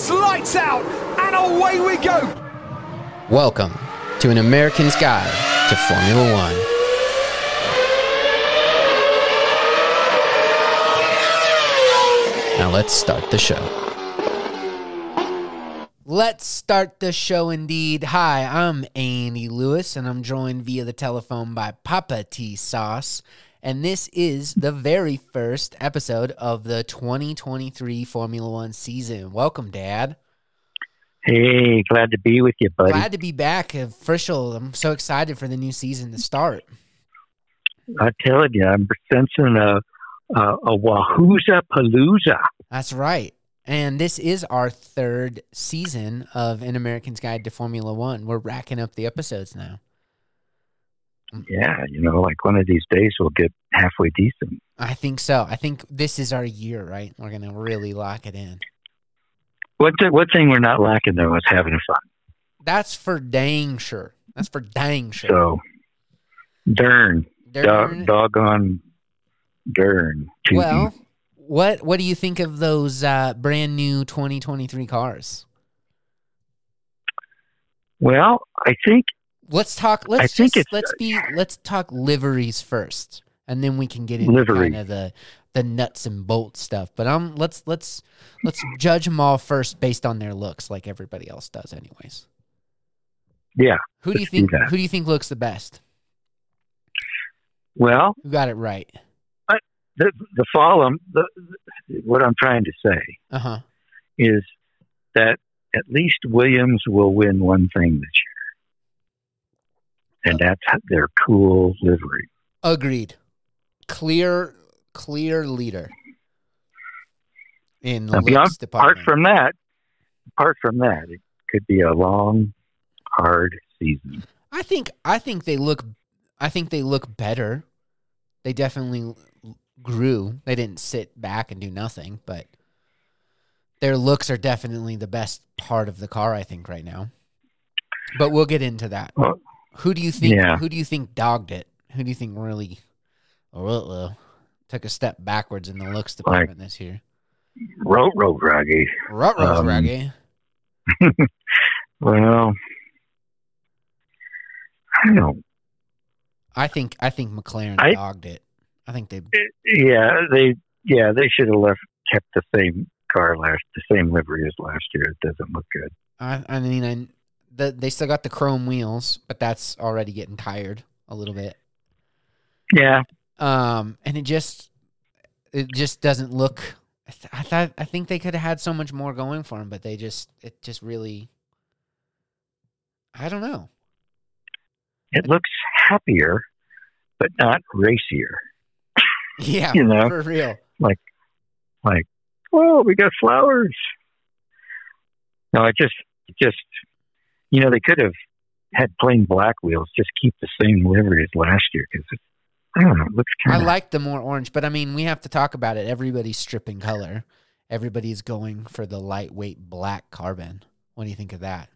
It's lights out, and away we go. Welcome to an American's Guide to Formula One. Now let's start the show. Let's start the show indeed. Hi, I'm Andy Lewis, and I'm joined via the telephone by Papa T Sauce. And this is the very first episode of the 2023 Formula One season. Welcome, Dad. Hey, glad to be with you, buddy. Glad to be back. Official. I'm so excited for the new season to start. I tell you, I'm sensing a a, a Wahooza Palooza. That's right. And this is our third season of An American's Guide to Formula One. We're racking up the episodes now. Yeah, you know, like one of these days we'll get halfway decent. I think so. I think this is our year, right? We're going to really lock it in. What what thing we're not lacking though is having fun. That's for dang sure. That's for dang sure. So, darn, Darn. dog, doggone, darn. well, what what do you think of those uh, brand new 2023 cars? well, I think Let's talk. Let's I think just, let's be let's talk liveries first, and then we can get into Livery. kind of the the nuts and bolts stuff. But um, let's let's let's judge them all first based on their looks, like everybody else does, anyways. yeah. Who do you Let's do think? Who do you think looks the best? Well, you got it right? the the fall. um, The, the, what I'm trying to say Uh huh. is that at least Williams will win one thing this year, and that's their cool livery. Agreed. Clear, clear leader in the beyond, looks apart from that, apart from that, it could be a long, hard season. I think I think they look I think they look better. They definitely grew. They didn't sit back and do nothing, but their looks are definitely the best part of the car I think right now. But we'll get into that. Well, Who do you think Yeah. who do you think dogged it? Who do you think really uh, took a step backwards in the looks department this year? road, road, raggy. Rut Rut um, Raggy. Well, I don't know. I think I think McLaren I- dogged it. I think they Yeah, they yeah they should have left kept the same car last the same livery as last year. It doesn't look good. I, I mean, I, the, they still got the chrome wheels, but that's already getting tired a little bit. Yeah, Um, and it just, it just doesn't look. I, th- I thought, I think they could have had so much more going for them, but they just, it just really, I don't know. it looks happier, but not racier. Yeah, You know? for real. Like, like, oh, we got flowers. No, it just it just you know they could have had plain black wheels. Just keep the same livery as last year because I don't know. It looks kind of I like the more orange, but I mean, we have to talk about it. Everybody's stripping color. Everybody's going for the lightweight black carbon. What do you think of that?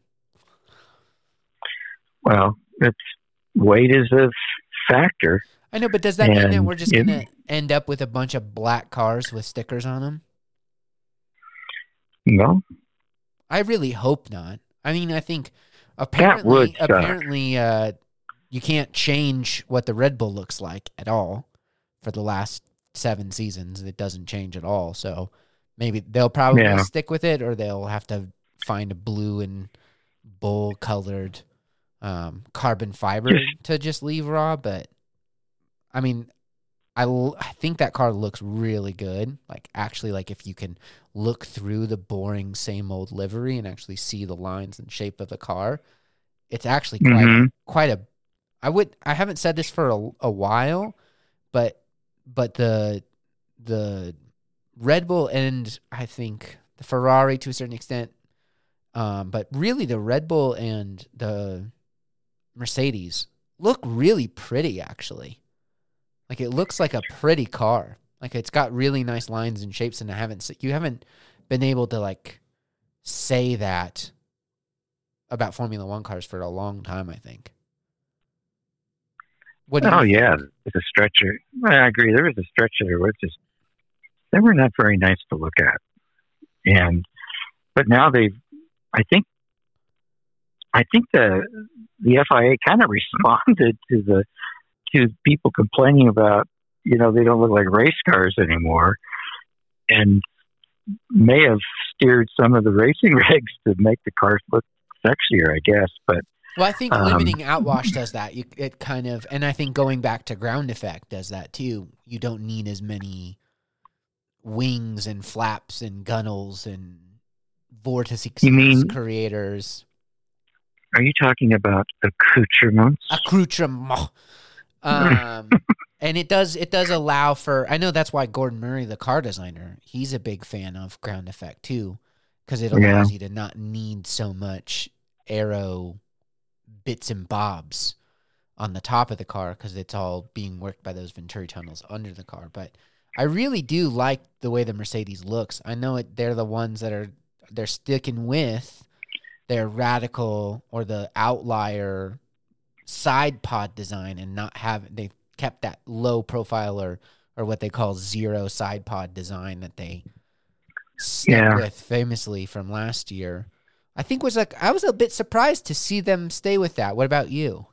well. It's weight is a factor. I know, but does that mean that we're just gonna end up with a bunch of black cars with stickers on them? No, I really hope not. I mean, I think apparently, apparently, uh, you can't change what the Red Bull looks like at all for the last seven seasons. It doesn't change at all. So maybe they'll probably Yeah. stick with it, or they'll have to find a blue and bull colored um, carbon fiber to just leave raw. But I mean, I, l- I think that car looks really good. Like actually, like if you can look through the boring same old livery and actually see the lines and shape of the car, it's actually quite Mhm. quite a. I would I haven't said this for a, a while, but but the the Red Bull and I think the Ferrari to a certain extent, um, but really the Red Bull and the Mercedes look really pretty actually. Like it looks like a pretty car. Like it's got really nice lines and shapes, and I haven't you haven't been able to like say that about Formula One cars for a long time. I think. What do Oh you yeah, it's a stretcher. I agree. There was a stretcher where it's just they were not very nice to look at, and but now they've. I think. I think the the FIA kind of responded to the to people complaining about you know they don't look like race cars anymore, and may have steered some of the racing regs to make the cars look sexier, I guess. But Well, I think Um, limiting outwash does that. You, it kind of, and I think going back to ground effect does that too. You don't need as many wings and flaps and gunnels and You mean- creators. are you talking about accoutrements? accoutrement. Um, and it does it does allow for. I know that's why Gordon Murray, the car designer, he's a big fan of ground effect too, because it Yeah. allows you to not need so much aero bits and bobs on the top of the car because it's all being worked by those Venturi tunnels under the car. But I really do like the way the Mercedes looks. I know it, they're the ones that are they're sticking with their radical or the outlier side pod design and not have they've kept that low profile or or what they call zero side pod design that they stuck Yeah. with famously from last year. I think was like I was a bit surprised to see them stay with that. What about you?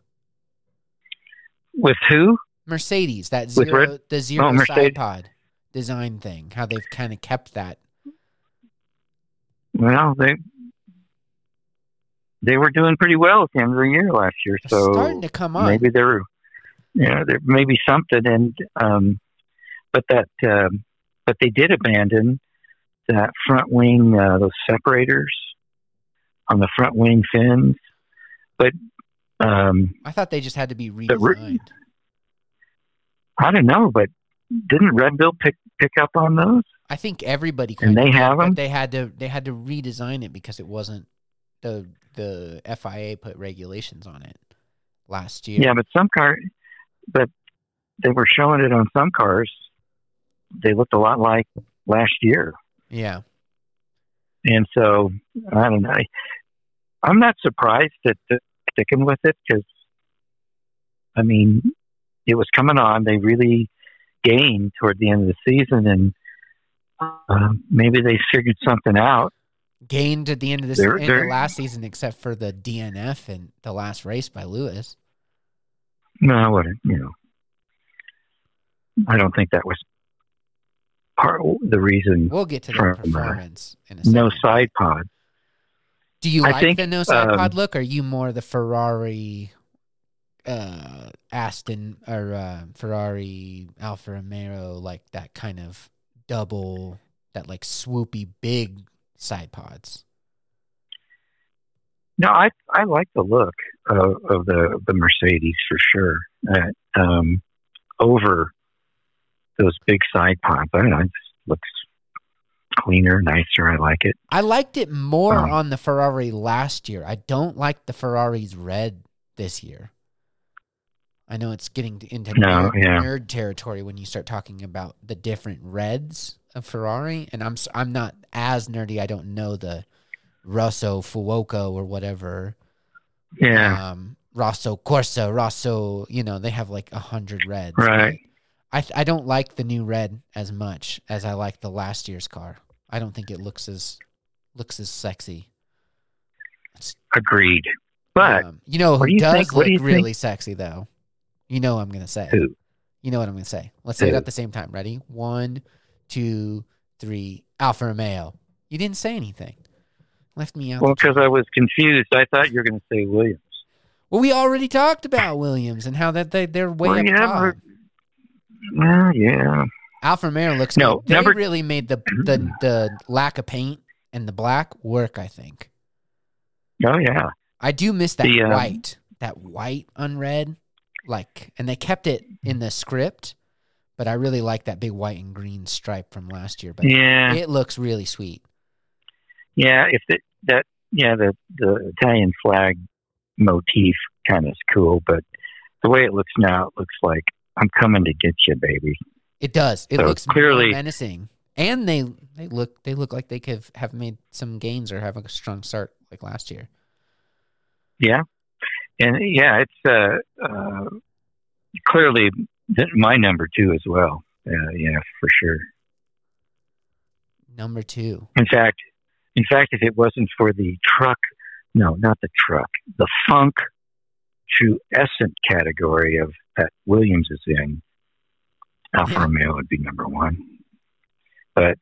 With who? Mercedes, that zero the zero oh, side pod design thing. How they've kind of kept that. Well, they they were doing pretty well at the end of the year last year, so starting to come on. maybe there, you know, there may be something. And um, but that, um, but they did abandon that front wing, uh, those separators on the front wing fins. But um, I thought they just had to be redesigned. I don't know. But didn't Red Bull pick pick up on those? I think everybody And they have them? They had to they had to redesign it because it wasn't the the FIA put regulations on it last year. Yeah, but some car, but they were showing it on some cars. They looked a lot like last year. Yeah. And so I don't know. I'm not surprised that they're sticking with it because, I mean, it was coming on. They really gained toward the end of the season, and uh, maybe they figured something out. Gained at the end of this They're- end they're- of last season, except for the DNF and the last race by Lewis. No, I wouldn't. You know, I don't think that was part the reason. We'll get to the uh, in a second. No side pod. Do you I like think, the no side um, pod look? Or are you more the Ferrari, uh, Aston or uh, Ferrari Alfa Romeo, like that kind of double, that like swoopy big side pods? No, I I like the look of, of the the Mercedes for sure. Uh, um, over those big side pods, I don't know. It just looks cleaner, nicer. I like it. I liked it more Um, on the Ferrari last year. I don't like the Ferrari's red this year. I know it's getting into No, nerd, yeah. nerd territory when you start talking about the different reds of Ferrari, and I'm I'm not as nerdy. I don't know the Rosso Fuoco or whatever. Yeah, Um, Rosso Corsa, Rosso. You know they have like a hundred reds. Right. I I don't like the new red as much as I like the last year's car. I don't think it looks as looks as sexy. agreed. But Um, you know who you does think- look do really think- sexy though? You know what I'm gonna say. who? You know what I'm gonna say. Let's say it at the same time. Ready? One, two, three. Alfa Romeo. You didn't say anything. Left me out. Well, because. I was confused. I thought you were going to say Williams. well, we already talked about Williams and how that they they're way Well, up yeah, top. Well, yeah. Alfa Romeo looks No, good. They number- really made the the the lack of paint and the black work. I think. Oh, yeah. I do miss that The, um, white, that white unread, like, and they kept it in the script, but I really like that big white and green stripe from last year. But Yeah, it looks really sweet. yeah. If it, that, yeah, the the Italian flag motif kind of is cool, but the way it looks now, it looks like I'm coming to get you, baby. It does. It So looks clearly- menacing, and they they look they look like they could have made some gains or have a strong start like last year. Yeah, and yeah, it's uh, uh, clearly my number two as well. Uh, yeah, for sure. Number two, In fact, In fact, if it wasn't for the truck, no, not the truck, the funk true essence category of that Williams is in, Alfa Yeah. Romeo would be number one. But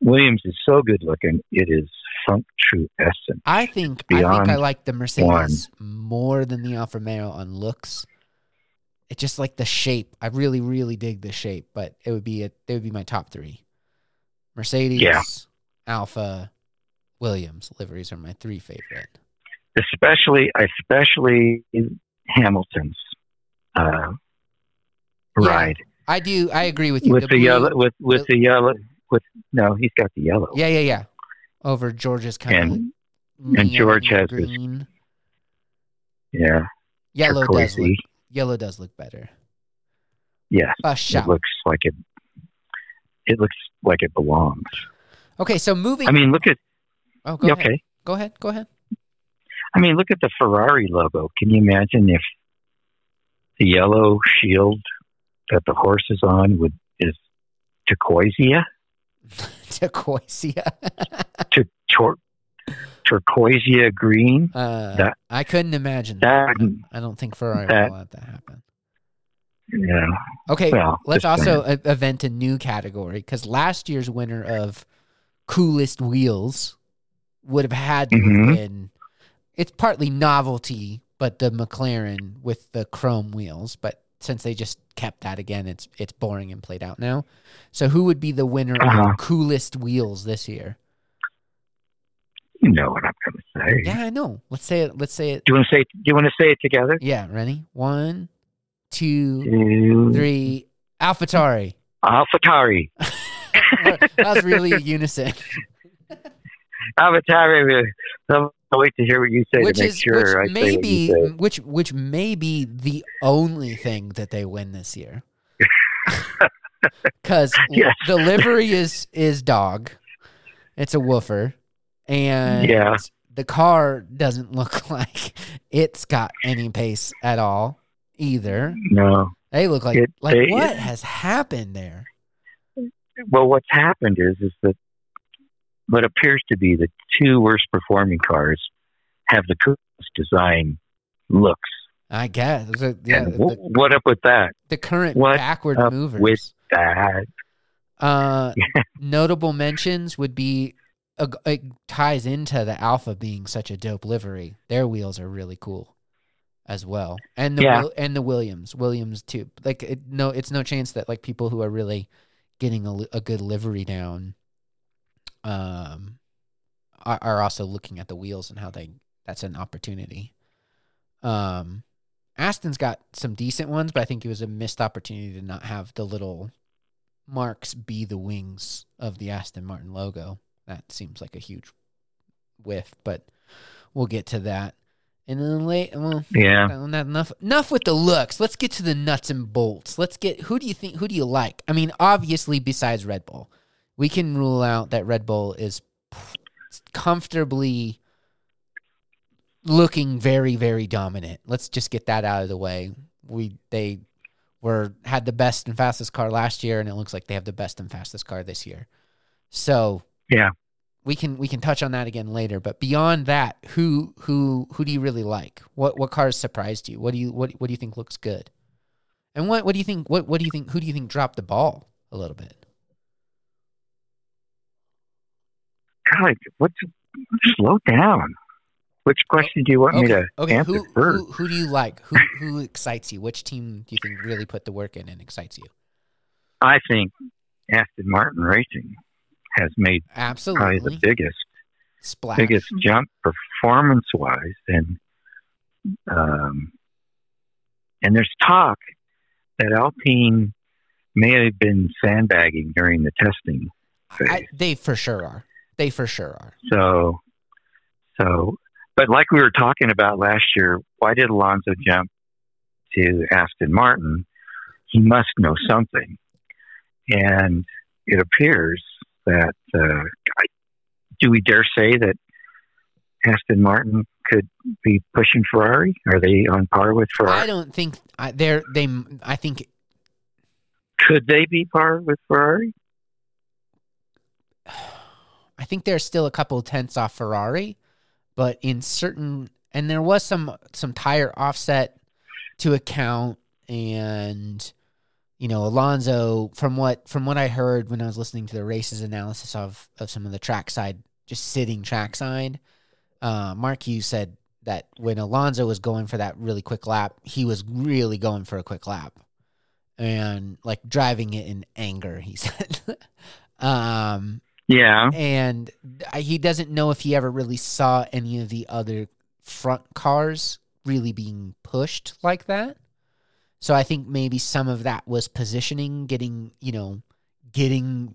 Williams is so good looking, it is funk true essence. I think I think I like the Mercedes more than the Alfa Romeo on looks. It's just like the shape. I really, really dig the shape, but it would be a, it would be my top three. Mercedes, Yeah. Alfa, Williams liveries are my three favorite. especially especially Hamilton's uh, Yeah. ride I do. I agree with you. with the, blue- yellow with with the- the yellow with no he's got the yellow Yeah, yeah, yeah. Over George's kind and and George has this- green. yeah Yellow does look. Yellow does look better. yes it looks like it it looks like it belongs Okay, so moving. I mean look at oh, go ahead. okay Go ahead. Go ahead. I mean look at the Ferrari logo can you imagine if the yellow shield that the horse is on would is turquoisia Turquoisia. to tor- turquoisia green uh, That- I couldn't imagine that I don't think Ferrari that- will let that happen. yeah Okay, Well, let's also e- event a new category because last year's winner of coolest wheels would have had to have Mhm. been. It's partly novelty, but the McLaren with the chrome wheels. But since they just kept that again, it's it's boring and played out now. So who would be the winner Uh-huh. of coolest wheels this year? Know what I'm going to say. Yeah, I know. Let's say it. Let's say it. Do you want to say? Do you want to say it together? Yeah, ready? One, two, Two, three. AlphaTauri. AlphaTauri. that was really a unison. AlphaTauri. I'll wait to hear what you say which to make is sure I which may be which which may be the only thing that they win this year. Because Yes. the livery is is dog, it's a woofer, and Yeah. the car doesn't look like it's got any pace at all either. No. They look like It- like they- what has happened there? Well, what's happened is is that what appears to be the two worst performing cars have the coolest design looks. I guess yeah, the, what up with that? the current what backward up movers. with That Uh, notable mentions would be uh, it ties into the Alfa being such a dope livery. Their wheels are really cool as well, and the Yeah. And the Williams Williams too. Like it, no, it's no chance that like people who are really getting a, a good livery down, um, are, are also looking at the wheels and how they that's an opportunity. Um, Aston's got some decent ones, but I think it was a missed opportunity to not have the little marks be the wings of the Aston Martin logo. That seems like a huge whiff, but we'll get to that. And then late, well, yeah. not enough. Enough with the looks. Let's get to the nuts and bolts. Let's get. Who do you think? Who do you like? I mean, obviously, besides Red Bull, we can rule out that Red Bull is comfortably looking very, very dominant. Let's just get that out of the way. We they were had the best and fastest car last year, and it looks like they have the best and fastest car this year. So Yeah. we can we can touch on that again later. But beyond that, who who who do you really like? What what cars surprised you? What do you what what do you think looks good? And what what do you think what what do you think who do you think dropped the ball a little bit? God, what's slow down? Which question do you want me to okay. answer Who, first? who who do you like? Who who excites you? Which team do you think really put the work in and excites you? I think Aston Martin Racing has made probably the biggest Splash. biggest jump performance wise and um and there's talk that Alpine may have been sandbagging during the testing I, they for sure are. They for sure are. so so but like we were talking about last year why did Alonso jump to Aston Martin he must know something and it appears that uh, I, do we dare say that Aston Martin could be pushing Ferrari? Are they on par with Ferrari? I don't think I, they're they. I think Could they be par with Ferrari? I think they're still a couple tenths off Ferrari, but in certain and there was some some tire offset to account and you know Alonso from what from what I heard when I was listening to the races analysis of of some of the trackside just sitting trackside uh Mark Hughes said that when Alonso was going for that really quick lap he was really going for a quick lap and like driving it in anger he said um Yeah. and he doesn't know if he ever really saw any of the other front cars really being pushed like that. So I think maybe some of that was positioning, getting, you know, getting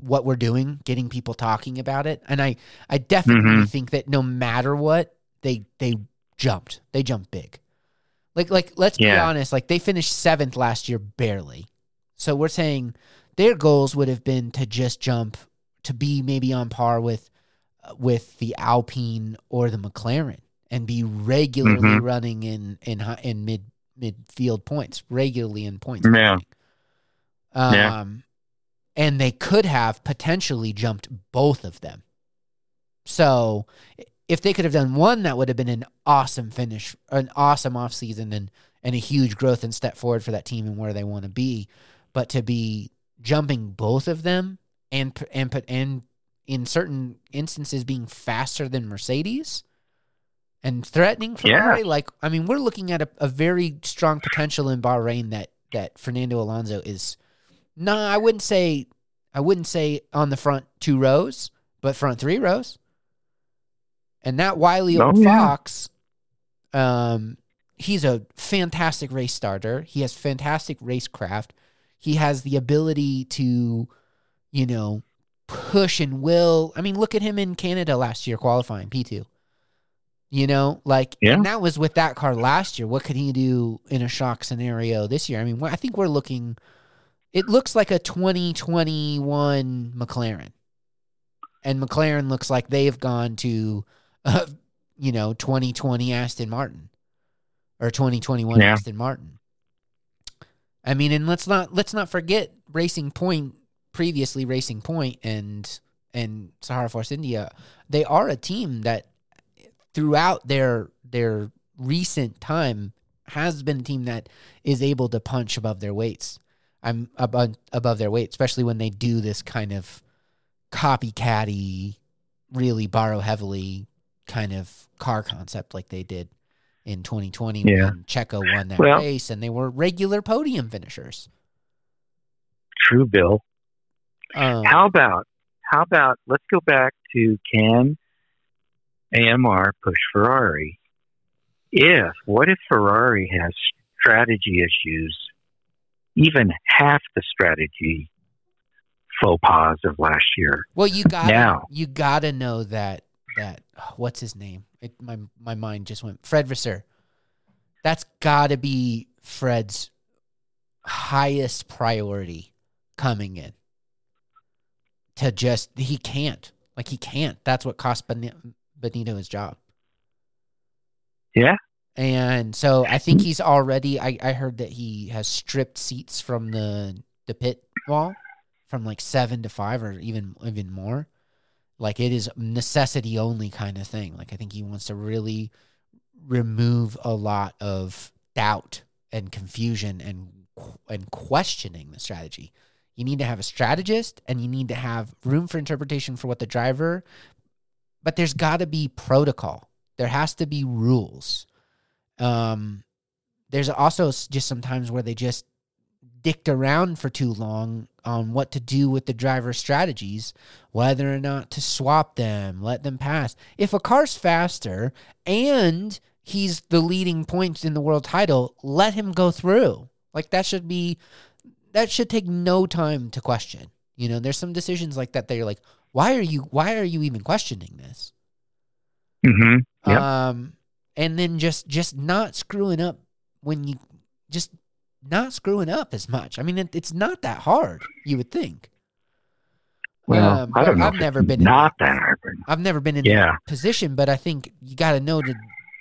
what we're doing, getting people talking about it. And I I definitely Mhm. think that no matter what, they they jumped. They jumped big. Like like let's be honest, like they finished 7th last year barely. So we're saying their goals would have been to just jump to be maybe on par with uh, with the Alpine or the McLaren and be regularly Mhm. running in in in mid midfield points, regularly in points. Yeah. Um, Yeah. and they could have potentially jumped both of them. So if they could have done one, that would have been an awesome finish, an awesome offseason and and a huge growth and step forward for that team and where they want to be. But to be jumping both of them and and put and in certain instances being faster than Mercedes and threatening Yeah. Ferrari, like I mean, we're looking at a, a very strong potential in Bahrain that that Fernando Alonso is. No, I wouldn't say I wouldn't say on the front two rows, but front three rows. And that wily Oh, old yeah. fox, um, he's a fantastic race starter. He has fantastic racecraft. He has the ability to, you know, push and will. I mean, look at him in Canada last year qualifying P two. You know, like, Yeah. and that was with that car last year. What could he do in a shock scenario this year? I mean, I think we're looking. It looks like a 2021 McLaren, and McLaren looks like they've gone to, uh, you know, 2020 Aston Martin or 2021 Yeah. Aston Martin. I mean, and let's not let's not forget Racing Point previously Racing Point and and Sahara Force India. They are a team that throughout their their recent time has been a team that is able to punch above their weights. I'm above above their weight, especially when they do this kind of copycatty, really borrow heavily kind of car concept like they did in 2020 Yeah. when Checo won that Well- race, and they were regular podium finishers. True, Bill. Um, How about how about let's go back to can AMR push Ferrari? If what if Ferrari has strategy issues, even half the strategy faux pas of last year? Well, you got Now. you got to know that that what's his name? It, my my mind just went Fred Vasseur. That's got to be Fred's highest priority coming in. To just he can't like he can't. That's what cost Binotto his job. Yeah. And so I think he's already. I, I heard that he has stripped seats from the the pit wall from like seven to five or even even more. Like it is necessity only kind of thing. Like I think he wants to really remove a lot of doubt and confusion and and questioning the strategy. You need to have a strategist and you need to have room for interpretation for what the driver but there's got to be protocol. There has to be rules. Um, there's also just sometimes where they just dicked around for too long on what to do with the driver strategies, whether or not to swap them, let them pass. If a car's faster and he's the leading points in the world title, let him go through. Like that should be that should take no time to question. You know, there's some decisions like that that you're like, why are you why are you even questioning this? Mm-hmm. Yep. Um, and then just just not screwing up when you just not screwing up as much. I mean, it, it's not that hard. You would think. Well, Um, I don't know. I've never been in not that hard. I've never been in Yeah. that position, but I think you got to know to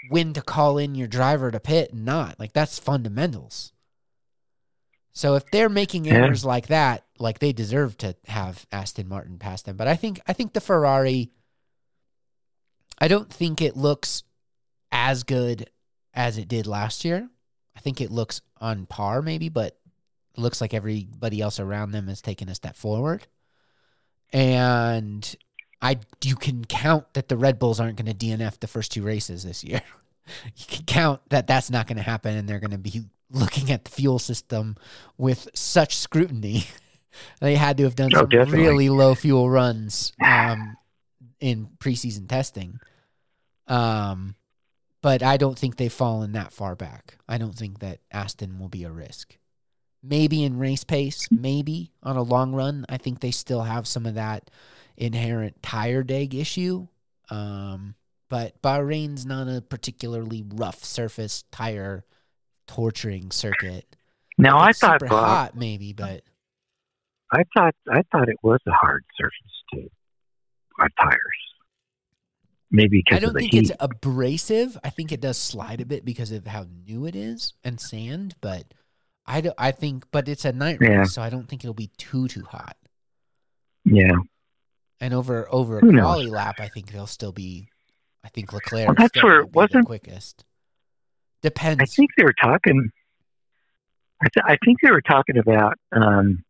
when to call in your driver to pit and not. Like that's fundamentals. So if they're making Yeah. errors like that, like they deserve to have Aston Martin pass them. But I think I think the Ferrari I don't think it looks as good as it did last year. I think it looks on par maybe, but it looks like everybody else around them has taken a step forward. And I you can count that the Red Bulls aren't going to DNF the first two races this year. you can count that that's not going to happen and they're going to be looking at the fuel system with such scrutiny. they had to have done Oh, some definitely. really low fuel runs um, in preseason testing. Um, but I don't think they've fallen that far back. I don't think that Aston will be a risk. Maybe in race pace, maybe on a long run. I think they still have some of that inherent tire deg issue. Um, but Bahrain's not a particularly rough surface tire torturing circuit. Now I thought super Bob, hot, maybe, but I thought I thought it was a hard surface to our tires. Maybe I don't think heat. it's abrasive. I think it does slide a bit because of how new it is and sand. But I do, I think, but it's a night Yeah. race, so I don't think it'll be too too hot. yeah. And over over a quali lap, I think they'll still be. I think Leclerc. Well, that's still where it wasn't- quickest. Depends. I think they were talking. I, th- I think they were talking about um,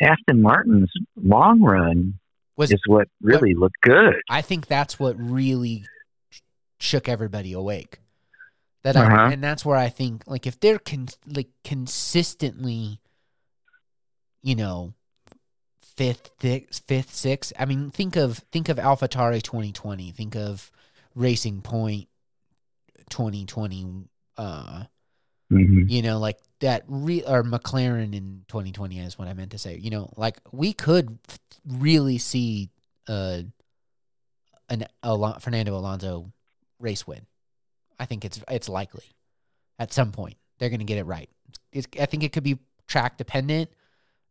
Aston Martin's long run Was is what really looked good. I think that's what really shook everybody awake. That Uh-huh. I, and that's where I think like if they're con- like consistently, you know, fifth, sixth, fifth, sixth. I mean, think of think of AlphaTauri twenty twenty. Think of Racing Point twenty twenty. Uh, hmm you know, like that re- or McLaren in 2020 is what I meant to say. You know, like we could really see uh an Alon- Fernando Alonso race win. I think it's it's likely at some point they're going to get it right. It's, I think it could be track dependent.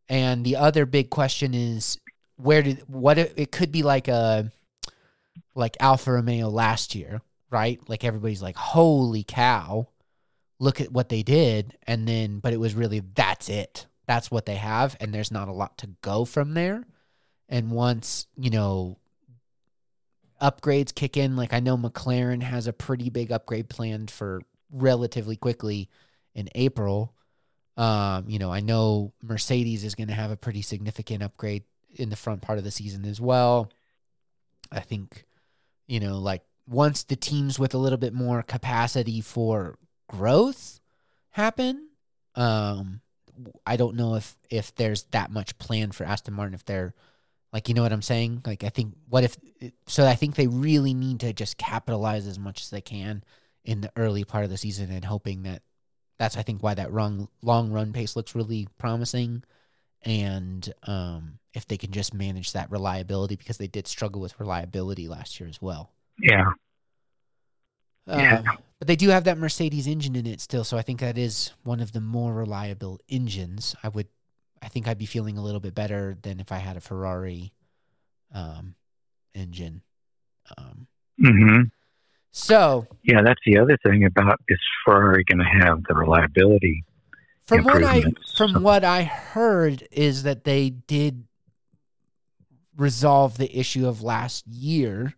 And the other big question is where did what it, it could be like a like Alfa Romeo last year, right? Like everybody's like, "Holy cow." Look at what they did and then but it was really that's it. That's what they have and there's not a lot to go from there. And once you know upgrades kick in like i know mclaren has a pretty big upgrade planned for relatively quickly in april. Um you know i know mercedes is going to have a pretty significant upgrade in the front part of the season as well. I think you know like once the teams with a little bit more capacity for growth happen. Um, I don't know if if there's that much plan for Aston Martin. If they're like, you know what I'm saying? Like, I think what if? So I think they really need to just capitalize as much as they can in the early part of the season, and hoping that that's I think why that long long run pace looks really promising. And um, if they can just manage that reliability, because they did struggle with reliability last year as well. Yeah. Yeah. Uh, but they do have that Mercedes engine in it still, so I think that is one of the more reliable engines. I would, I think I'd be feeling a little bit better than if I had a Ferrari um, engine. Um, hmm so Yeah, that's the other thing about is Ferrari going to have the reliability? from what I from what I heard is that they did resolve the issue of last year,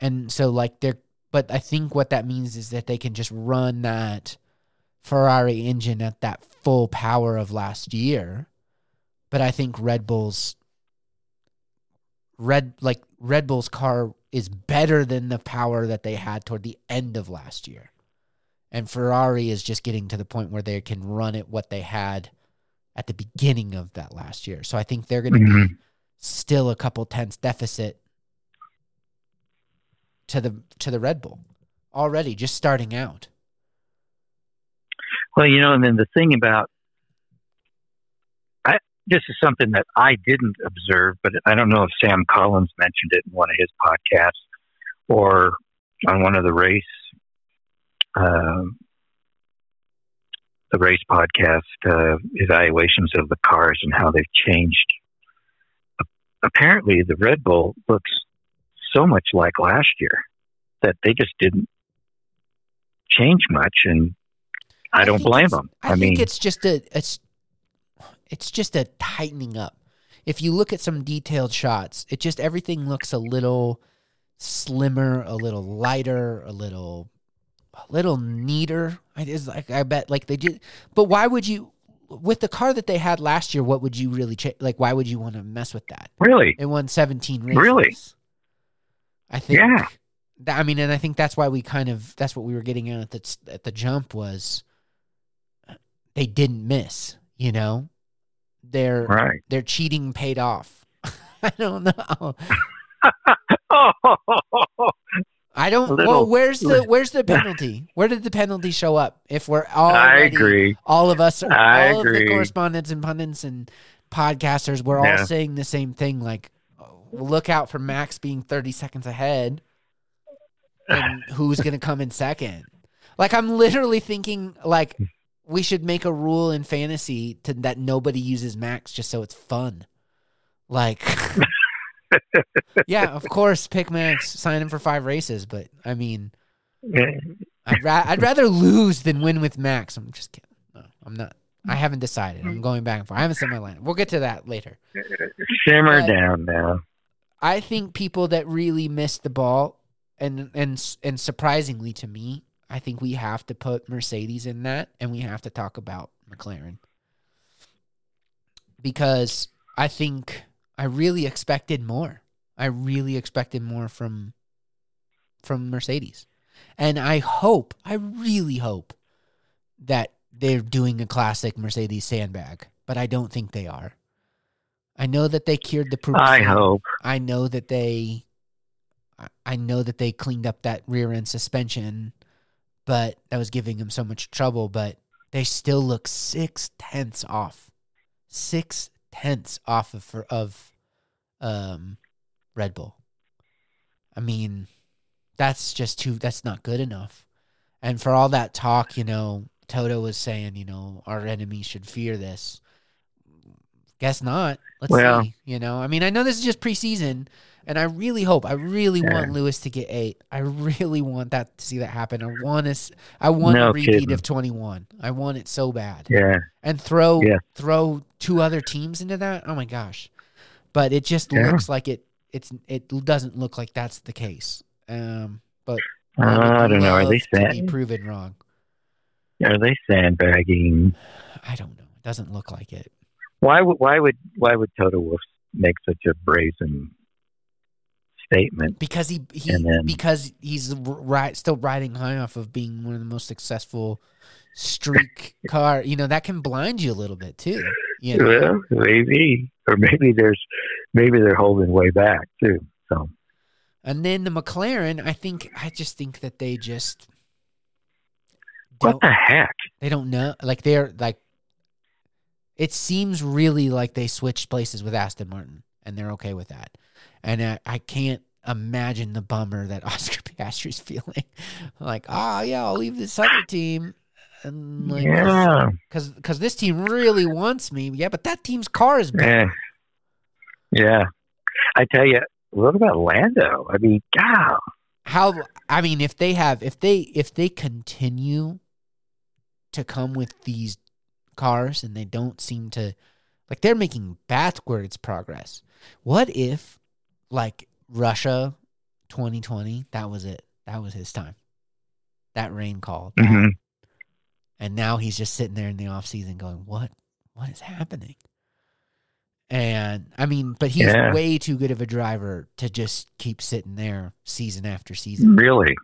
and so like they're. But I think what that means is that they can just run that Ferrari engine at that full power of last year. But I think Red Bull's Red like Red Bull's car is better than the power that they had toward the end of last year. And Ferrari is just getting to the point where they can run it what they had at the beginning of that last year. So I think they're going to Mhm. be still a couple tenths deficit to the to the Red Bull already just starting out. Well, you know, and then the thing about I this is something that I didn't observe, but I don't know if Sam Collins mentioned it in one of his podcasts or on one of the race uh, the race podcast uh, evaluations of the cars and how they've changed. Apparently, the Red Bull looks so much like last year that they just didn't change much, and I, don't blame them. I, I, think mean, it's just a it's it's just a tightening up. If you look at some detailed shots, it just everything looks a little slimmer, a little lighter, a little a little neater. I is like I bet like they did. But why would you with the car that they had last year? What would you really cha- like? Why would you want to mess with that? Really? It won seventeen races. Really? I think. Yeah. That, I mean, and I think that's why we kind of that's what we were getting at at the, at the jump was they didn't miss. You know, their Right. their cheating paid off. I don't know. I don't. well, where's the where's the penalty? Where did the penalty show up? If we're all I agree. all of us, are, I all of the agree. correspondents and pundits and podcasters, we're Yeah. all saying the same thing. Like, look out for Max being thirty seconds ahead, and who's going to come in second. Like, I'm literally thinking like we should make a rule in fantasy to that nobody uses Max just so it's fun. Like. yeah, of course, pick Max, sign him for five races. But I mean, I'd, ra- I'd rather lose than win with Max. I'm just kidding. No, I'm not. I haven't decided. I'm going back and forth. I haven't set my line. We'll get to that later. Simmer But- down now. I think people that really missed the ball, and and and surprisingly to me, I think we have to put Mercedes in that, and we have to talk about McLaren because I think I really expected more. I really expected more from from Mercedes, and I hope, I really hope that they're doing a classic Mercedes sandbag, but I don't think they are. I know that they cured the proof. I hope. I know that they I- I know that they cleaned up that rear end suspension, but that was giving them so much trouble, but they still look six tenths off. Six tenths off of of um Red Bull. I mean, that's just too that's not good enough. And for all that talk, you know, Toto was saying, you know, our enemies should fear this. Guess not. Let's Well- see. You know, I mean, I know this is just preseason, and I really hope, I really Yeah. want Lewis to get eight. I really want that to see that happen. I want us. I want No a repeat kidding. of twenty one. I want it so bad, Yeah. and throw Yeah. throw two other teams into that. Oh my gosh! But it just Yeah. looks like it. It's it doesn't look like that's the case. Um, but Uh, I don't know. Are they love to be sand, proven wrong? are they sandbagging? I don't know. It doesn't look like it. Why would why would why would Toto Wolff make such a brazen statement? because he he then- because he's right still riding high off of being one of the most successful streak car. You know that can blind you a little bit too. You know? Well, maybe, or maybe there's maybe they're holding way back too. So And then the McLaren, I think I just think that they just what the heck? they don't know like they're like it seems really like they switched places with Aston Martin and they're okay with that. And I, I can't imagine the bummer that Oscar Piastri's feeling. like, oh yeah, I'll leave this other team. And like, yeah, because because this team really wants me. Yeah, but that team's car is better. yeah, yeah. I tell you, what about Lando? I mean, God, How I mean, if they have if they if they continue to come with these cars and they don't seem to like they're making backwards progress. What if like Russia 2020, that was it. That was his time. That rain call. that- hmm and now he's just sitting there in the off season going, "What? What is happening?" And I mean, but he's Yeah. way too good of a driver to just keep sitting there season after season. really.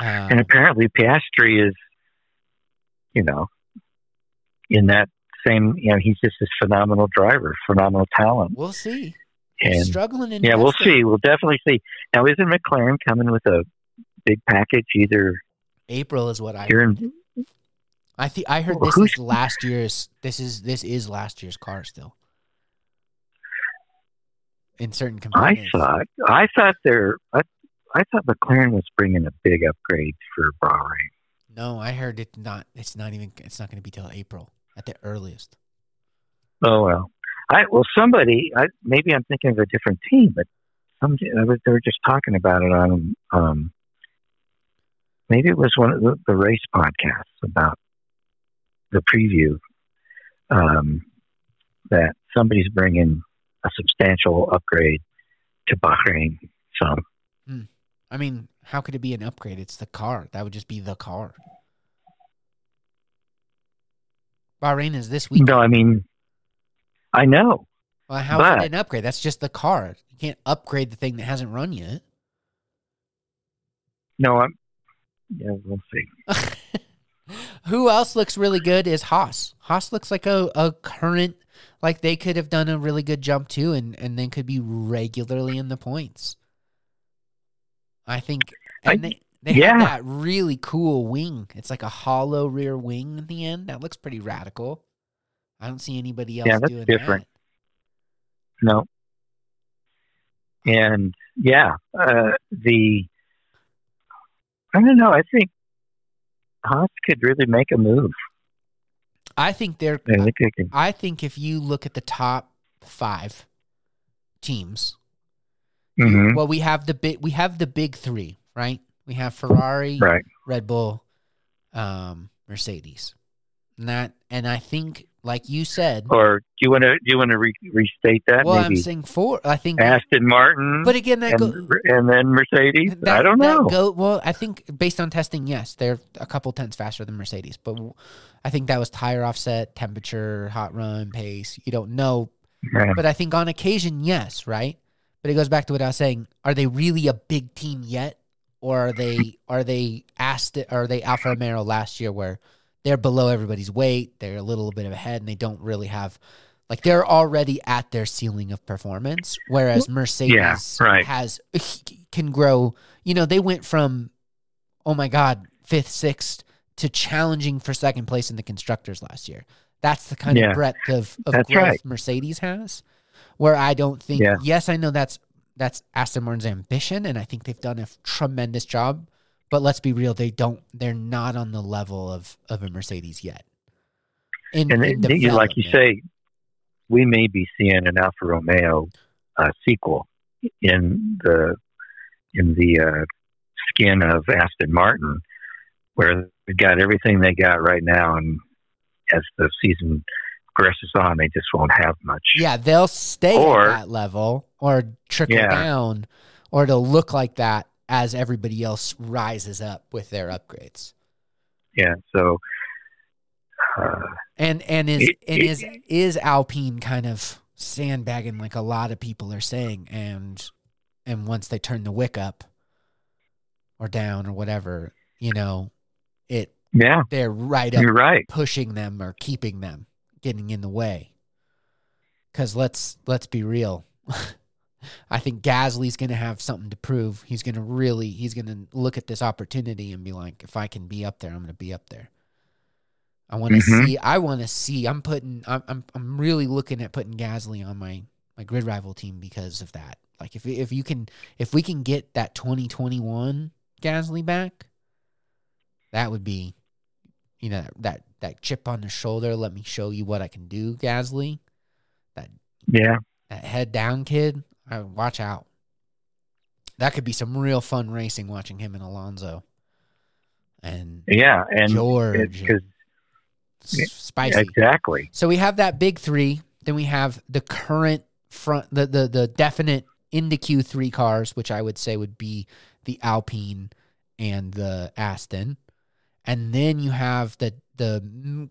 Uh, And apparently, Piastri is, you know, in that same. You know, he's just this phenomenal driver, phenomenal talent, we'll see. And struggling in yeah, we'll see. We'll definitely see. Now, isn't McLaren coming with a big package either April is what I here in I think I heard this is last year's. This is this is last year's car still. In certain components. I thought I thought they're I, I thought McLaren was bringing a big upgrade for Bahrain. no, I heard it not. It's not even. It's not going to be till April at the earliest. Oh well, I well somebody I maybe I'm thinking of a different team, but some I was, they were just talking about it on um maybe it was one of the, the race podcasts about the preview. Um, that somebody's bringing a substantial upgrade to Bahrain. So, I mean, how could it be an upgrade? It's the car. That would just be the car. Bahrain is this week. no, I mean, I know. Well, how but- it an upgrade? That's just the car. You can't upgrade the thing that hasn't run yet. No, I'm. Yeah, we'll see. Who else looks really good is Haas. Haas looks like a, a current, like they could have done a really good jump too, and, and then could be regularly in the points. I think, and I- they, they yeah. have that really cool wing. It's like a hollow rear wing at the end. That looks pretty radical. I don't see anybody else Yeah, that's doing different. that. No. And yeah, uh, the I don't know. I think Haas could really make a move. I think they're. I think they. I think if you look at the top five teams, Mhm. well, we have the big we have the big three, right? We have Ferrari, Right. Red Bull, um, Mercedes, and that, and I think, like you said, Or do you want to do you want to re- restate that? well, I'm saying four. I think, Aston Martin, but again, that and, goes. and then Mercedes. I don't know. Go, well, I think based on testing, yes, they're a couple tenths faster than Mercedes, but I think that was tire offset, temperature, hot run, pace. You don't know Yeah. But I think on occasion, yes, right? But it goes back to what I was saying. Are they really a big team yet? Or are they are they asked are they Alfa Romeo last year where they're below everybody's weight, they're a little bit of ahead and they don't really have like they're already at their ceiling of performance, whereas Mercedes right. has uh, can grow. You know, they went from oh my god, fifth, sixth to challenging for second place in the constructors last year. That's the kind Yeah. of breadth of, of growth right. Mercedes has. Where I don't think Yeah. yes, I know that's that's Aston Martin's ambition, and I think they've done a f- tremendous job. But let's be real, they don't they're not on the level of, of a Mercedes yet. In, and in you- like you say, we may be seeing an Alfa Romeo uh, sequel in the in the uh, skin of Aston Martin, where they've got everything they got right now, and as the season progresses on, they just won't have much. Yeah, they'll stay Or- at that level or trickle Yeah. down, or it'll look like that as everybody else rises up with their upgrades. Yeah, so uh, And and is It- and it- is is Alpine kind of sandbagging like a lot of people are saying, and and once they turn the wick up or down or whatever, you know, it yeah, they're right up you're right. pushing them or keeping them getting in the way. Because let's let's be real. I think gasly's going to have something to prove. He's going to really he's going to look at this opportunity and be like if i can be up there i'm going to be up there. I want to Mhm. see i want to see i'm putting I'm, I'm i'm really looking at putting gasly on my my grid rival team because of that. Like if if you can if we can get that 2021 gasly back that would be you know that, that that chip on the shoulder let me show you what i can do gasly. That Yeah, that head down kid uh, watch out. That could be some real fun racing watching him and alonso. And yeah, and george because s- spicy. Exactly, so we have that big three then we have the current front the the, the definite into q3 cars which i would say would be the alpine and the aston and then you have the the mm,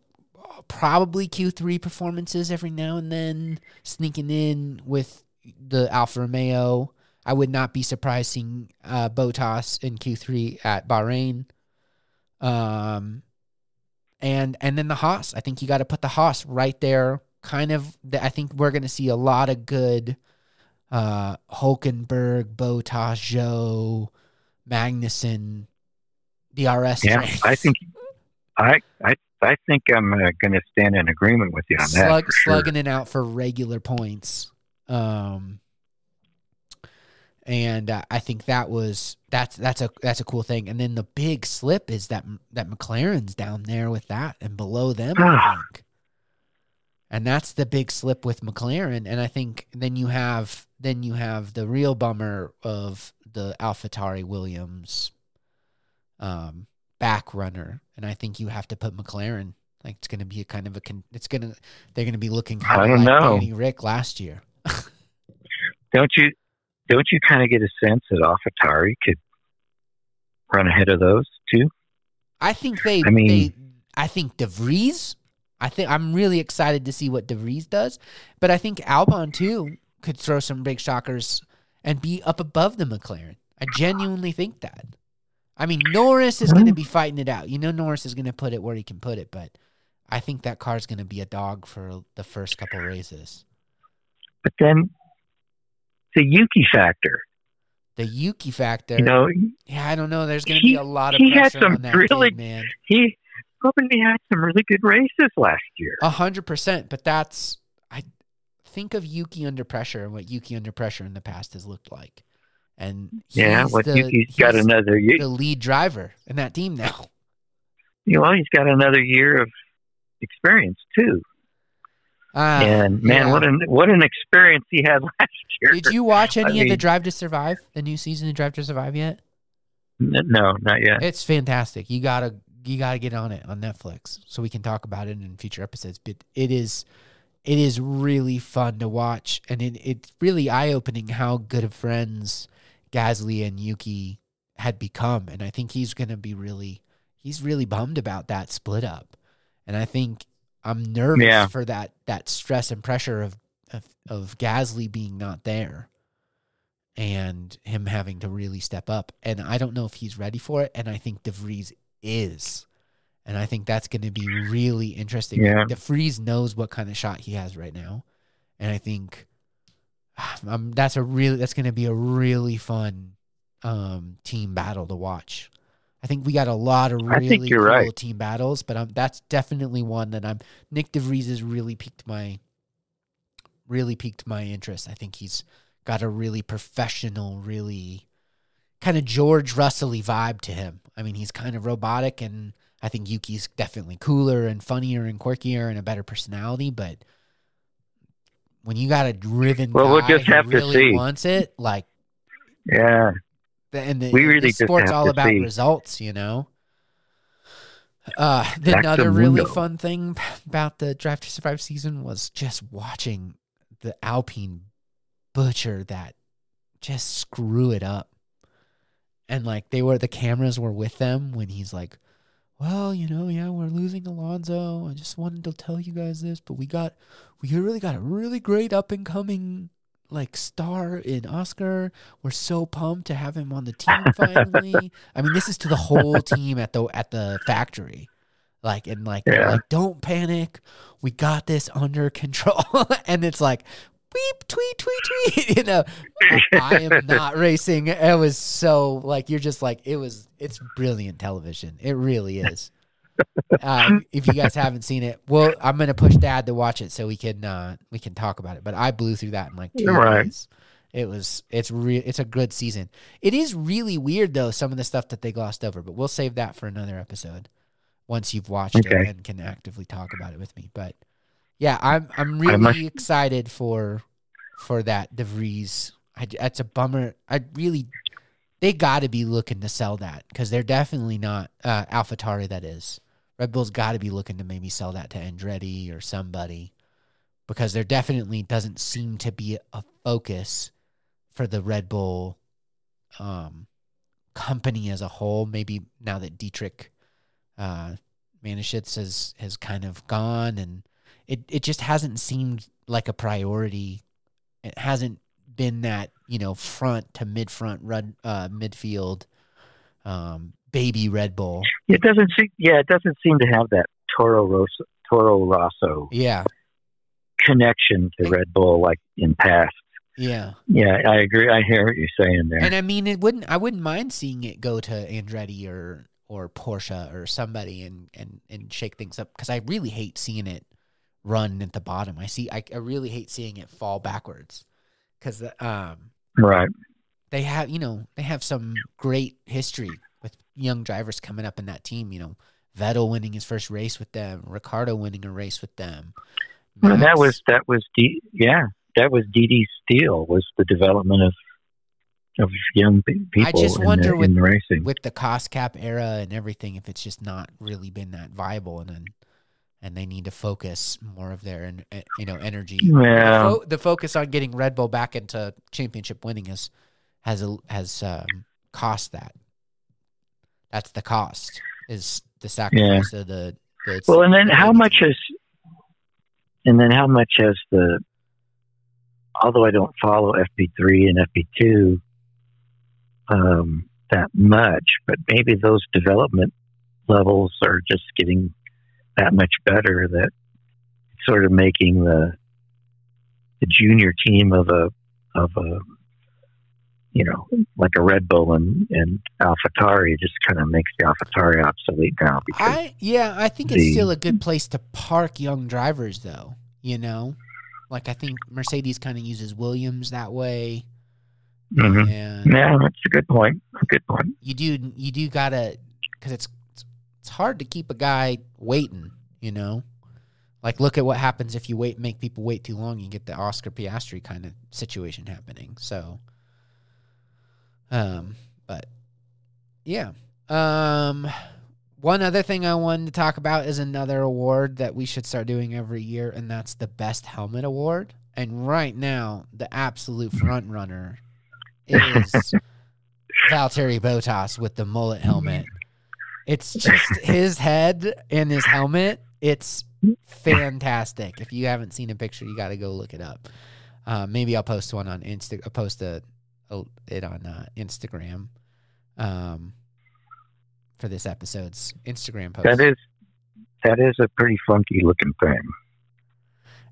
probably Q3 performances every now and then sneaking in with the Alfa Romeo. I would not be surprised seeing uh, Bottas in Q3 at Bahrain. Um, and and then the Haas. I think you got to put the Haas right there. Kind of. the- I think we're going to see a lot of good uh, Hulkenberg, Bottas, Zhou, Magnussen, DRS. yeah. trains. I think I I I think I'm uh, going to stand in agreement with you on that. slug, sure. slugging it out for regular points. Um, and uh, I think that was that's that's a that's a cool thing. And then the big slip is that that McLaren's down there with that, and below them, I think. And that's the big slip with McLaren. And I think then you have then you have the real bummer of the AlphaTauri Williams um, back runner, and I think you have to put McLaren. Like it's going to be a kind of a con- it's going to they're going to be looking I kind of don't like know. Danny Rick last year. Don't you don't you kind of get a sense that AlphaTauri could run ahead of those too? I think they. I mean- they, I think DeVries. I think I'm really excited to see what DeVries does, but I think Albon too could throw some big shockers and be up above the McLaren. I genuinely think that. I mean, Norris is going to be fighting it out. You know, Norris is going to put it where he can put it, but I think that car is going to be a dog for the first couple races. But then the Yuki factor, The Yuki factor. you know, yeah, I don't know. There's going to be a lot of he had pressure some on that really- kid, man. he probably had some really good races last year. A hundred percent, but that's I think of Yuki under pressure and what Yuki under pressure in the past has looked like, and yeah, he's what the, Yuki's got he's another year. the lead driver in that team now. You know, he's got another year of experience too. Ah, and man, yeah. what an what an experience he had last year. Did you watch I any of the Drive to Survive, the new season of Drive to Survive yet? No, not yet. It's fantastic. You gotta you gotta get on it on Netflix so we can talk about it in future episodes. But it is it is really fun to watch, and it, it's really eye opening how good of friends Gasly and Yuki had become. And I think he's gonna be really he's really bummed about that split up. And I think I'm nervous Yeah. for that that stress and pressure of, of of Gasly being not there and him having to really step up. And I don't know if he's ready for it. And I think DeVries is. And I think that's going to be really interesting. Yeah. DeVries knows what kind of shot he has right now. And I think um, that's a really that's going to be a really fun um, team battle to watch. I think we got a lot of really cool right. team battles, but um, that's definitely one that I'm. Nick DeVries has really piqued my, really piqued my interest. I think he's got a really professional, really kind of George Russell-y vibe to him. I mean, he's kind of robotic, and I think Yuki's definitely cooler and funnier and quirkier and a better personality. But when you got a driven Well, we'll guy just who have to really see. wants it, like Yeah, the- and the, We really the sport's all about see. results, you know. Uh, the Back another really fun thing about the Drive to Survive season was just watching the Alpine butcher that just screw it up. And like they were, the cameras were with them when he's like, "Well, you know, yeah, we're losing Alonso. I just wanted to tell you guys this, but we got, we really got a really great up and coming like star in Oscar. We're so pumped to have him on the team finally. I mean, this is to the whole team at the at the factory. Like and like Yeah. like, don't panic. We got this under control. and it's like beep tweet tweet tweet. You know, I am not racing. It was so like you're just like it was. It's brilliant television. It really is. Uh, if you guys haven't seen it, well, I'm gonna push Dad to watch it so we can uh, we can talk about it. But I blew through that in like two Right. days. It was it's real. It's a good season. It is really weird though some of the stuff that they glossed over, but we'll save that for another episode once you've watched it Okay. and can actively talk about it with me. But yeah, I'm I'm really must- excited for for that DeVries. I, that's a bummer. I really they got to be looking to sell that because they're definitely not uh, AlphaTauri. That is, Red Bull's got to be looking to maybe sell that to Andretti or somebody because there definitely doesn't seem to be a focus for the Red Bull um, company as a whole. Maybe now that Dietrich uh, Mateschitz has has kind of gone, and it it just hasn't seemed like a priority. It hasn't been that you know front to mid front run uh, midfield um, baby Red Bull. it doesn't seem. Yeah, it doesn't seem to have that Toro Rosso, Toro Rosso Yeah, connection to Red Bull like in past. yeah. Yeah, I agree. I hear what you're saying there. And I mean, it wouldn't. I wouldn't mind seeing it go to Andretti or or Porsche or somebody and and and shake things up because I really hate seeing it run at the bottom. I see. I, I really hate seeing it fall backwards because um right. they have you know they have some great history young drivers coming up in that team. You know, Vettel winning his first race with them, Ricciardo winning a race with them. Well, that was that was D, yeah that was DD Steele was the development of of young pe- people just in, wonder the, with- the racing. with the cost cap era and everything if it's just not really been that viable and then and they need to focus more of their you know energy. Yeah. The, fo- the focus on getting Red Bull back into championship winning is has a, has um, cost that. That's the cost. Is the sacrifice of the, the Well, and then the how much is and then how much has the, although I don't follow FP3 and FP2 um, that much, but maybe those development levels are just getting that much better that it's sort of making the the junior team of a of a you know like a Red Bull and and AlphaTauri just kind of makes the AlphaTauri obsolete now I yeah, I think it's the- still a good place to park young drivers, though. You know, like I think Mercedes kind of uses Williams that way, Mhm. and Yeah, that's a good point. A good point. you do you do gotta because it's it's hard to keep a guy waiting. You know, like look at what happens if you wait, make people wait too long. You get the Oscar Piastri kind of situation happening. So, um, but yeah, um. One other thing I wanted to talk about is another award that we should start doing every year, and that's the Best Helmet Award. And right now, the absolute front runner is Valtteri Bottas with the mullet helmet. It's just his head and his helmet. It's fantastic. If you haven't seen a picture, you got to go look it up. Uh, maybe I'll post one on Insta. I'll post a, a it on uh, Instagram. Um, for this episode's Instagram post. That is that is a pretty funky looking thing.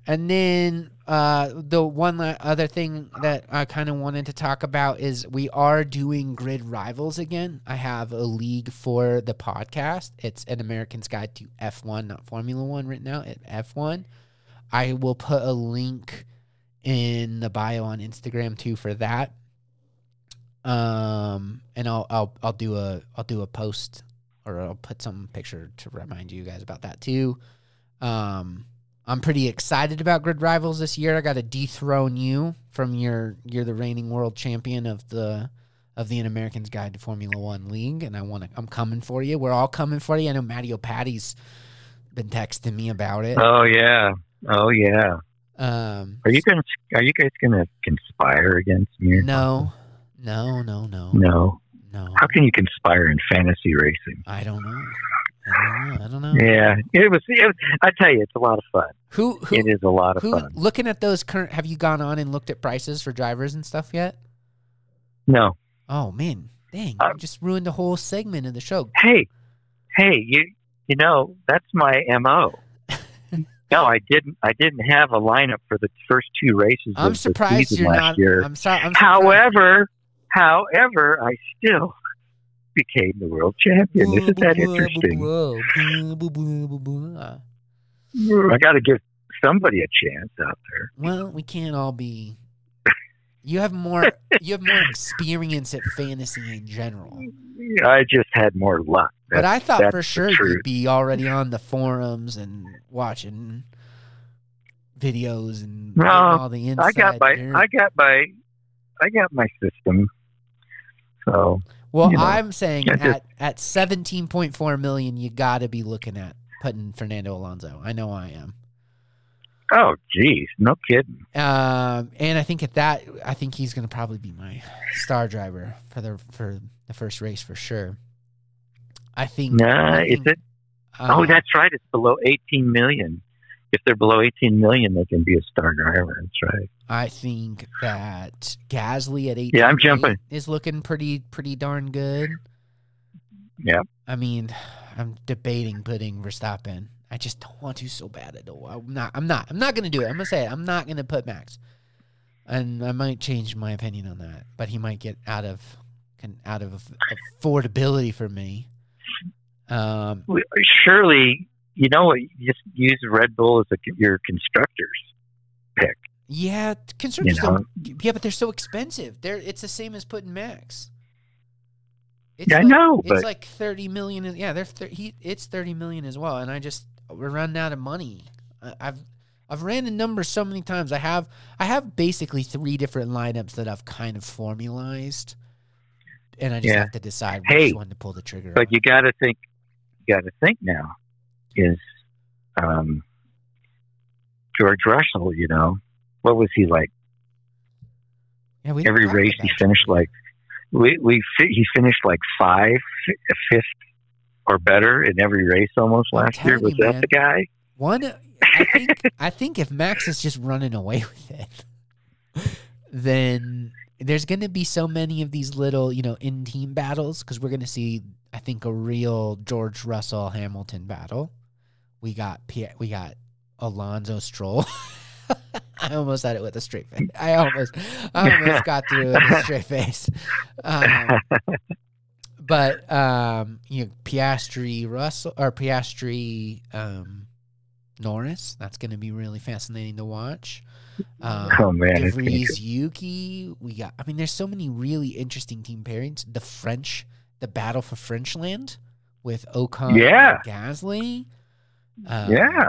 And then uh, the one other thing that I kind of wanted to talk about is we are doing grid rivals again. I have a league for the podcast. It's an American's Guide to F1, not Formula One, written out at F1. I will put a link in the bio on Instagram too for that. Um, and I'll I'll I'll do a I'll do a post or I'll put some picture to remind you guys about that too. Um, I'm pretty excited about Grid Rivals this year. I got to dethrone you from your you're the reigning world champion of the of the An American's Guide to Formula One League, and I want to. I'm coming for you. We're all coming for you. I know Matteo Patty's been texting me about it. Oh yeah. Oh yeah. Um, Are you to are you guys going to conspire against me? or no, no, no, no. No. no. How can you conspire in fantasy racing? I don't know. I don't know. I don't know. Yeah, it was. It was I tell you, it's a lot of fun. Who who it is a lot of who fun. looking at those current? Have you gone on and looked at prices for drivers and stuff yet? No. Oh man, dang! Uh, you just ruined the whole segment of the show. Hey, hey, you you know that's my mo. no, I didn't. I didn't have a lineup for the first two races I'm surprised you're not. year. I'm sorry. I'm surprised. However, however, I still became the world champion. Isn't that interesting? I got to give somebody a chance out there. Well, we can't all be. You have more. you have more experience at fantasy in general. I just had more luck. But I thought for sure you'd be already on the forums and watching videos and No, all the inside. I got my dirt. I got my I got my system. So Well, you know, I'm saying I just- at at 17.4 million, you got to be looking at putting Fernando Alonso. I know I am. oh geez, no kidding. Um, and I think at that, I think he's going to probably be my star driver for the for the first race for sure. I think. Nah, I is it? uh, oh, that's right. It's below 18 million. If they're below 18 million, they can be a star driver. That's right. I think that Gasly at 18 Yeah, I'm jumping. is looking pretty pretty darn good. Yeah. I mean, I'm debating putting Verstappen. I just don't want to so bad. I don't. I'm not. I'm not. I'm not going to do it. I'm going to say it. I'm not going to put Max, and I might change my opinion on that. But he might get out of out of affordability for me. Um, Surely, you know what? Just use Red Bull as a, your constructors pick. Yeah, constructors You know? Yeah, but they're so expensive. They're. It's the same as putting Max. It's Yeah, I like- know, It's but like thirty million. Yeah, they're thir- he. It's thirty million as well, and I just we're running out of money. I, I've I've ran the numbers so many times. I have I have basically three different lineups that I've kind of formalized, and I just Yeah. have to decide which Hey, one to pull the trigger. but on. you got to think. You got to think now. Is um, George Russell. You know, what was he like? Yeah, we Every race he finished like we we he finished like five, fifth or better in every race almost I'm last year. Was you, that man. the guy? One, I think, I think if Max is just running away with it, then there's going to be so many of these little, you know, in team battles because we're going to see, I think, a real George Russell Hamilton battle. We got Pierre, we got Alonso Stroll. I almost had it with a straight face. I almost, I almost got through it with a straight face. Um, but um, you know, Piastri Russell or Piastri um, Norris. That's going to be really fascinating to watch. Um, oh man, it's De gonna Vries Yuki. We got. I mean, there's so many really interesting team pairings. The French, the battle for Frenchland with Ocon, Yeah. and Gasly. Um, yeah,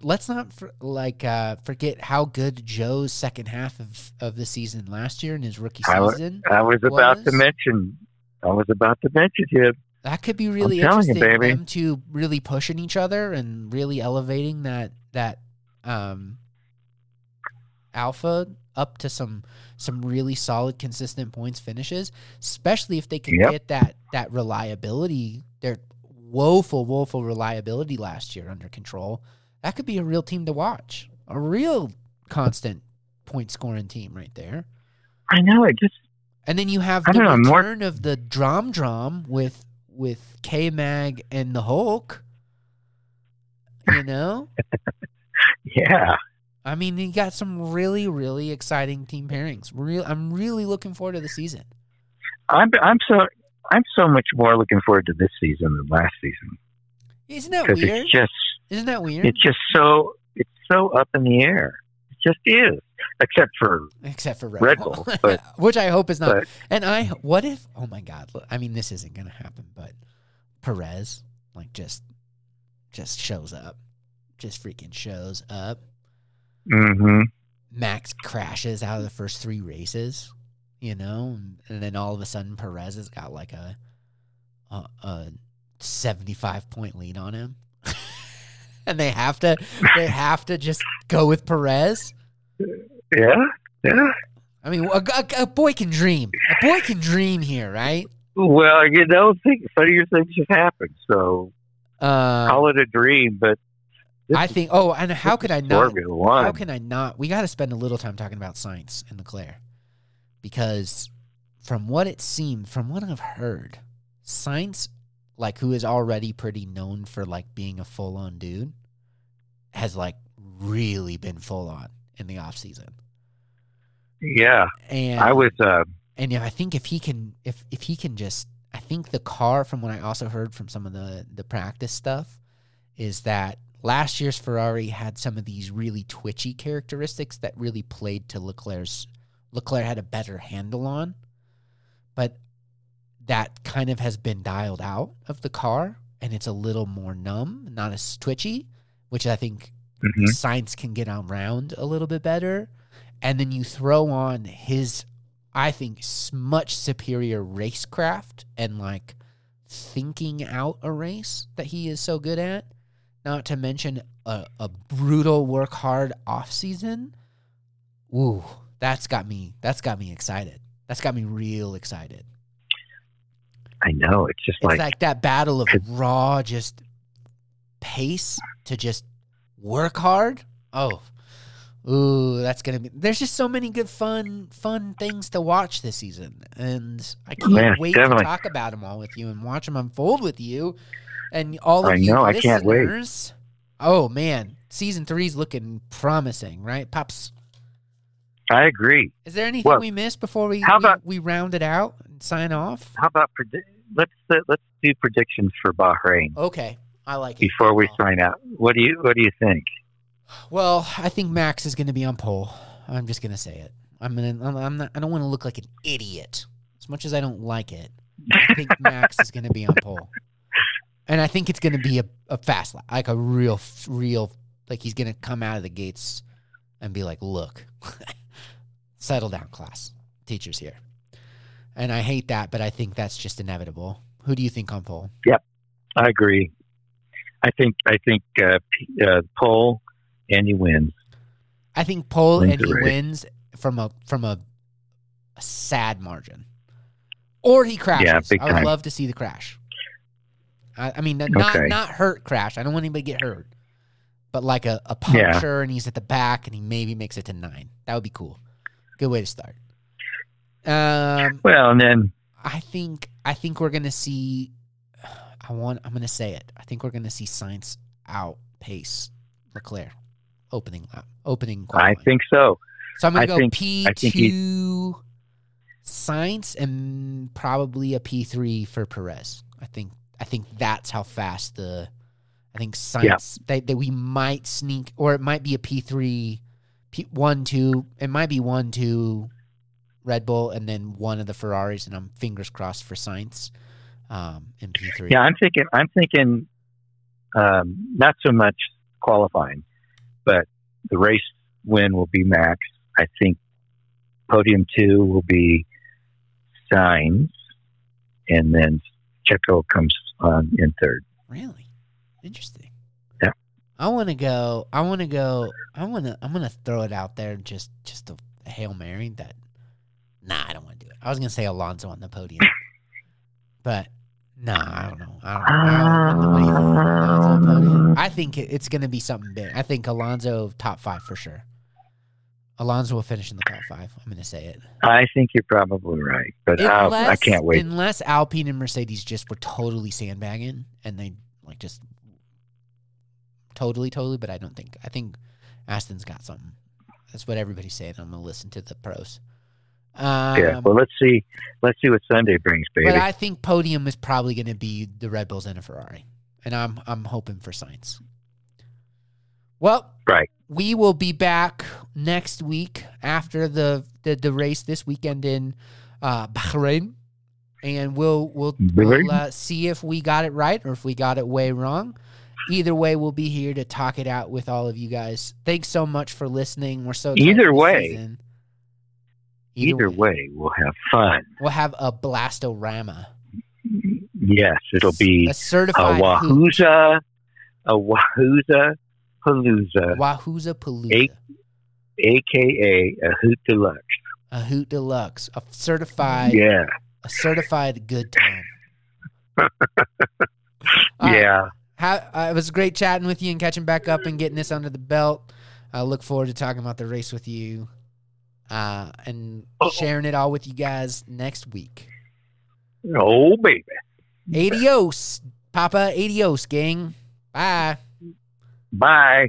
Let's not for, like uh, forget how good Zhou's second half of, of the season last year in his rookie I season. I was about to mention. I was about to mention him. That could be really telling you, interesting. baby. Them two really pushing each other and really elevating that that um, Alfa up to some some really solid, consistent points finishes. Especially if they can Yep. get that that reliability, their woeful, woeful reliability last year under control. That could be a real team to watch. A real constant point scoring team right there. I know. It just And then you have I the know, more- of the Drum Drum with with K Mag and the Hulk. You know, yeah. I mean, you got some really really exciting team pairings. Real, I'm really looking forward to the season. I'm I'm so I'm so much more looking forward to this season than last season Isn't that weird? it's just Isn't that weird? it's just so it's so up in the air. It just is, except for Except for Red, Red Bull, Bull, but- which I hope is not. but and I, what if? Oh my God! look, I mean, this isn't going to happen, but Perez like just just shows up, just freaking shows up. hmm Max crashes out of the first three races, you know, and, and then all of a sudden Perez has got like a a, a seventy five point lead on him, and they have to they have to just go with Perez. yeah, yeah. I mean, a, a, a boy can dream. A boy can dream here, right? Well, you know, think, funnier things have happened. So Um, call it a dream, but I think. Oh, and how could I not? How can I not? We got to spend a little time talking about Sainz and Leclerc because, from what it seemed, from what I've heard, Sainz, like who is already pretty known for like being a full on dude, has like really been full on in the off season. yeah, And I was. Uh, and yeah, I think if he can, if if he can just, I think the car, from what I also heard from some of the the practice stuff, is that last year's Ferrari had some of these really twitchy characteristics that really played to Leclerc's. Leclerc had a better handle on, but that kind of has been dialed out of the car, and it's a little more numb, not as twitchy, which I think mhm. Sainz can get around a little bit better. And then you throw on his, I think, much superior racecraft and like thinking out a race that he is so good at. Not to mention a, a brutal work hard off season. Ooh, that's got me. That's got me excited. That's got me real excited. I know. It's just It's like, like, that battle of raw, just pace to just work hard. Oh, ooh, that's gonna be. There's just so many good, fun, fun things to watch this season, and I can't wait definitely. to talk about them all with you and watch them unfold with you, and all of I you know, I can't wait. listeners. Oh man, season three's looking promising, right, pops? I agree. Is there anything Well, we missed before we how we, about- we round it out and sign off? How about predi- let's uh, let's do predictions for Bahrain Okay, I like it. before we sign out. What do you What do you think? Well, I think Max is going to be on pole. I'm just going to say it. I'm gonna. I'm, I'm not. I don't want to look like an idiot. As much as I don't like it, I think Max is going to be on pole, and I think it's going to be a, a fast lap, like a real, real. Like he's going to come out of the gates and be like, "Look, settle down, class. Teachers here." And I hate that, but I think that's just inevitable. Who do you think on pole? Yep, I agree. I think I think uh, uh, pole Andy wins. I think pole Wins and he wins from a from a, a sad margin, or he crashes. Yeah, I would time. love to see the crash. I, I mean, not Okay. not hurt crash. I don't want anybody to get hurt, but like a, a Yeah. puncture and he's at the back and he maybe makes it to nine. That would be cool. Good way to start. Um, Well, and then I think I think we're gonna see. I want. I'm gonna say it. I think we're gonna see Sainz outpace Leclerc opening lap, opening. I think so. so. I'm gonna I go P two Sainz and probably a P three for Perez. I think. I think that's how fast the. I think Sainz that, that we might sneak, or it might be a P three, P one two. It might be one two. Red Bull and then one of the Ferraris, and I'm fingers crossed for Sainz um, in P3. Yeah, I'm thinking. I'm thinking. Um, not so much qualifying, but the race win will be Max. I think podium two will be Sainz, and then Checo comes on in third. Really interesting. Yeah. I want to go. I want to go. I want to. I'm gonna throw it out there. Just, just a, a hail mary. That. Nah, I don't want to do it. I was gonna say Alonso on the podium, but nah, I don't know. I don't know. I, don't know. Do you think? Alonso podium? I think it's gonna be something big. I think Alonso top five for sure. Alonso will finish in the top five. I'm gonna say it. I think you're probably right, but uh, I can't wait. Unless Alpine and Mercedes just were totally sandbagging and they like just totally, totally. But I don't think. I think Aston's got something. That's what everybody's saying. I'm gonna listen to the pros. Um, yeah. Well, let's see. Let's see what Sunday brings, baby. but I think podium is probably going to be the Red Bulls and a Ferrari, and I'm I'm hoping for Sainz. Well, Right. We will be back next week after the the, the race this weekend in uh, Bahrain, and we'll we'll, we'll uh, see if we got it right or if we got it way wrong. Either way, we'll be here to talk it out with all of you guys. Thanks so much for listening. We're so Either way. season. Either way, we'll have fun. we'll have a blastorama. Yes, it'll be a a certified hoot. Wahooza, a Wahooza Palooza, Wahooza Palooza. Aka a Hoot Deluxe. A hoot deluxe. A certified Yeah, a certified good time. Yeah. Ha- uh, it was great chatting with you and catching back up and getting this under the belt. I look forward to talking about the race with you uh, and sharing it all with you guys next week. Oh baby. Adios, Papa. Adios, gang. Bye. Bye.